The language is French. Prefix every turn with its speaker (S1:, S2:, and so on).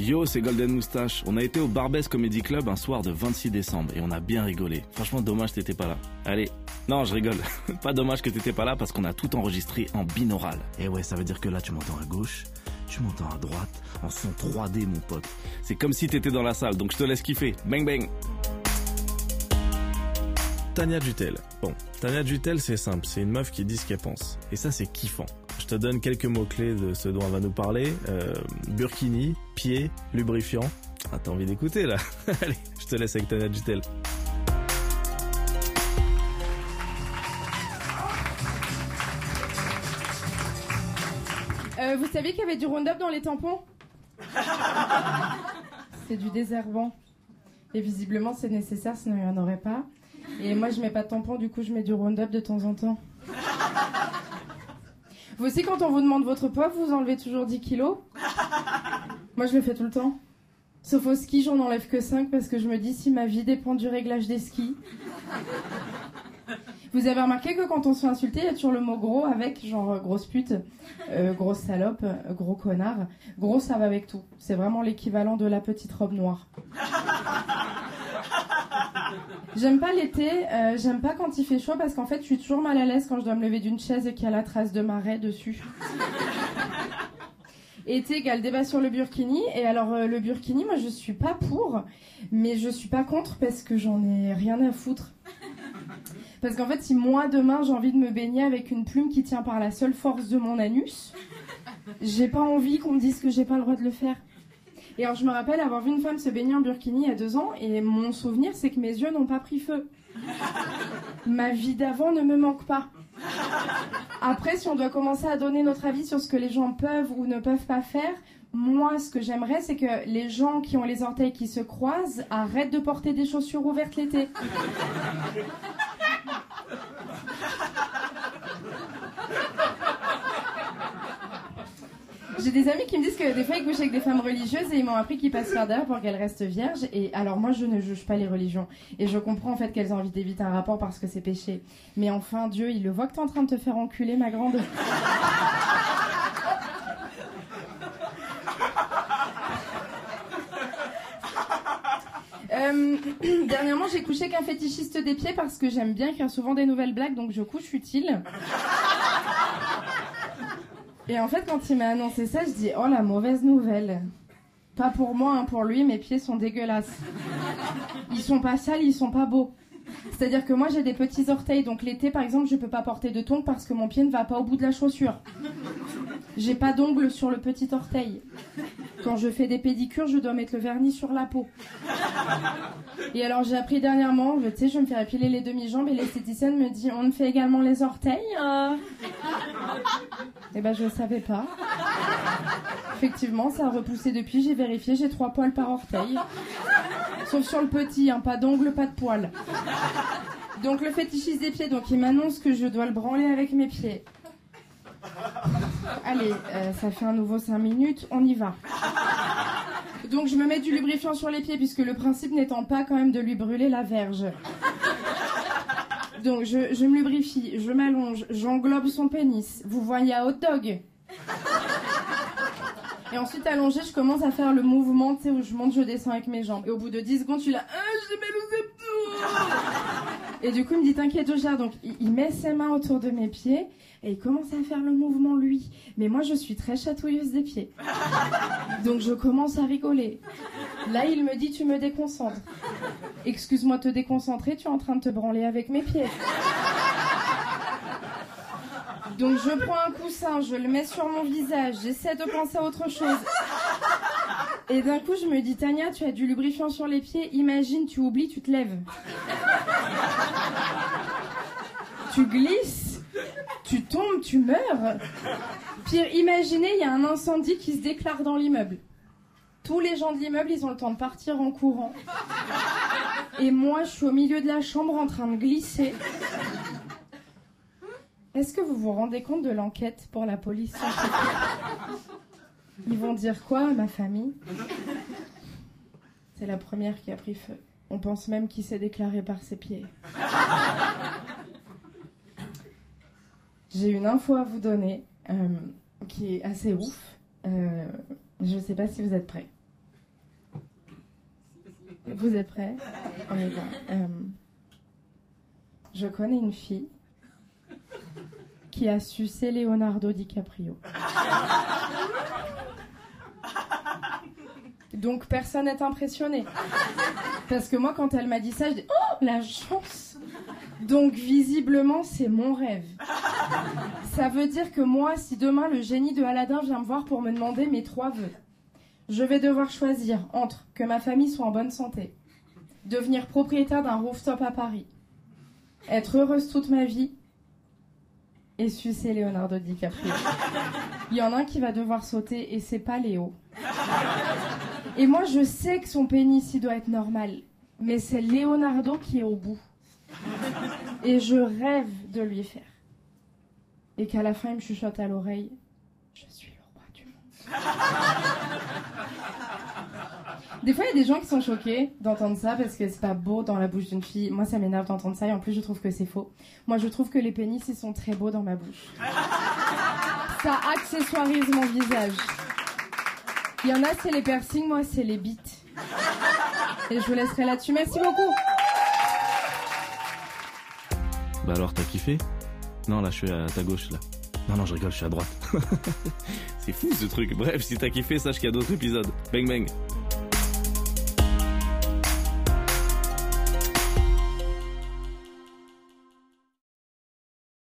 S1: Yo, c'est Golden Moustache. On a été au Barbès Comedy Club un soir de 26 décembre et on a bien rigolé. Franchement, dommage que t'étais pas là. Allez. Non, je rigole. pas dommage que t'étais pas là parce qu'on a tout enregistré en binaural. Et ouais, ça veut dire que là, tu m'entends à gauche, tu m'entends à droite, en son 3D, mon pote. C'est comme si t'étais dans la salle, donc je te laisse kiffer. Bang bang. Tania Dutel. Bon, Tania Dutel, c'est simple, c'est une meuf qui dit ce qu'elle pense. Et ça, c'est kiffant. Je te donne quelques mots-clés de ce dont elle va nous parler. Euh, burkini, pied, lubrifiant. Ah, t'as envie d'écouter là Allez, je te laisse avec Tania Dutel.
S2: Euh, vous saviez qu'il y avait du Roundup dans les tampons? C'est du désherbant. Et visiblement, c'est nécessaire, sinon il n'y en aurait pas. Et moi, je mets pas de tampon, du coup, je mets du Roundup de temps en temps. Vous aussi, quand on vous demande votre poids, vous enlevez toujours 10 kilos Moi, je le fais tout le temps. Sauf au ski, j'en enlève que 5 parce que je me dis si ma vie dépend du réglage des skis. Vous avez remarqué que quand on se fait insulter, il y a toujours le mot gros avec, genre euh, grosse pute, euh, grosse salope, euh, gros connard. Gros, ça va avec tout. C'est vraiment l'équivalent de la petite robe noire. J'aime pas l'été, euh, j'aime pas quand il fait chaud parce qu'en fait, je suis toujours mal à l'aise quand je dois me lever d'une chaise et qu'il y a la trace de marais dessus. Été égale débat sur le burkini. Et alors, euh, le burkini, moi, je suis pas pour, mais je suis pas contre parce que j'en ai rien à foutre. Parce qu'en fait, si moi, demain, j'ai envie de me baigner avec une plume qui tient par la seule force de mon anus, j'ai pas envie qu'on me dise que j'ai pas le droit de le faire. Et alors, je me rappelle avoir vu une femme se baigner en burkini il y a deux ans, et mon souvenir, c'est que mes yeux n'ont pas pris feu. Ma vie d'avant ne me manque pas. Après, si on doit commencer à donner notre avis sur ce que les gens peuvent ou ne peuvent pas faire, moi, ce que j'aimerais, c'est que les gens qui ont les orteils qui se croisent arrêtent de porter des chaussures ouvertes l'été. J'ai des amis qui me disent que des fois ils couchent avec des femmes religieuses et ils m'ont appris qu'ils passent faire derrière pour qu'elles restent vierges. Et alors moi je ne juge pas les religions et je comprends en fait qu'elles ont envie d'éviter un rapport parce que c'est péché. Mais enfin Dieu il le voit que t'es en train de te faire enculer ma grande. Euh, dernièrement, j'ai couché avec un fétichiste des pieds parce que j'aime bien écrire souvent des nouvelles blagues, donc je couche utile. Et en fait, quand il m'a annoncé ça, je dis Oh la mauvaise nouvelle. Pas pour moi, hein, pour lui, mes pieds sont dégueulasses. Ils sont pas sales, ils sont pas beaux. C'est-à-dire que moi j'ai des petits orteils, donc l'été par exemple je peux pas porter de tongs parce que mon pied ne va pas au bout de la chaussure. J'ai pas d'ongles sur le petit orteil. Quand je fais des pédicures, je dois mettre le vernis sur la peau. Et alors j'ai appris dernièrement, tu sais, je me faire épiler les demi-jambes et l'esthéticienne me dit on me fait également les orteils. euh Eh ben je ne savais pas. Effectivement, ça a repoussé depuis, j'ai vérifié, j'ai trois poils par orteil. Sauf sur le petit, hein, pas d'ongles, pas de poils. Donc le fétichiste des pieds, donc il m'annonce que je dois le branler avec mes pieds. Allez, euh, ça fait un nouveau 5 minutes, on y va. Donc je me mets du lubrifiant sur les pieds puisque le principe n'étant pas quand même de lui brûler la verge. Donc je, me lubrifie, je m'allonge, j'englobe son pénis. Vous voyez à hot dog et ensuite allongé, je commence à faire le mouvement, tu sais, où je monte, je descends avec mes jambes. Et au bout de 10 secondes, je suis là, ah, j'ai mal aux Et du coup, il me dit, t'inquiète, je. Donc, il, il met ses mains autour de mes pieds et il commence à faire le mouvement, lui. Mais moi, je suis très chatouilleuse des pieds. Donc, je commence à rigoler. Là, il me dit, tu me déconcentres. Excuse-moi te déconcentrer, tu es en train de te branler avec mes pieds. Donc je prends un coussin, je le mets sur mon visage, j'essaie de penser à autre chose. Et d'un coup, je me dis, Tania, tu as du lubrifiant sur les pieds, imagine, tu oublies, tu te lèves. Tu glisses, tu tombes, tu meurs. Pire, imaginez, il y a un incendie qui se déclare dans l'immeuble. Tous les gens de l'immeuble, ils ont le temps de partir en courant. Et moi, je suis au milieu de la chambre en train de glisser. Est-ce que vous vous rendez compte de l'enquête pour la police? Ils vont dire quoi à ma famille? C'est la première qui a pris feu. On pense même qu'il s'est déclaré par ses pieds. J'ai une info à vous donner euh, qui est assez ouf. Euh, je ne sais pas si vous êtes prêts. Vous êtes prêts? Euh, je connais une fille qui a sucé Leonardo DiCaprio. Donc personne n'est impressionné. Parce que moi, quand elle m'a dit ça, je dis Oh, la chance Donc visiblement, c'est mon rêve. Ça veut dire que moi, si demain le génie de Aladdin vient me voir pour me demander mes trois vœux, je vais devoir choisir entre que ma famille soit en bonne santé, devenir propriétaire d'un rooftop à Paris, être heureuse toute ma vie et sucer Leonardo DiCaprio. Il y en a un qui va devoir sauter et c'est pas Léo. Et moi je sais que son pénis doit être normal, mais c'est Leonardo qui est au bout. Et je rêve de lui faire. Et qu'à la fin il me chuchote à l'oreille, je suis le roi du monde. Des fois, il y a des gens qui sont choqués d'entendre ça parce que c'est pas beau dans la bouche d'une fille. Moi, ça m'énerve d'entendre ça et en plus, je trouve que c'est faux. Moi, je trouve que les pénis, ils sont très beaux dans ma bouche. Ça accessoirise mon visage. Il y en a, c'est les piercings, moi, c'est les bites. Et je vous laisserai là-dessus. Merci beaucoup.
S1: Bah alors, t'as kiffé? Non, là, je suis à ta gauche, là. Non, non, je rigole, je suis à droite. c'est fou ce truc. Bref, si t'as kiffé, sache qu'il y a d'autres épisodes. Bang bang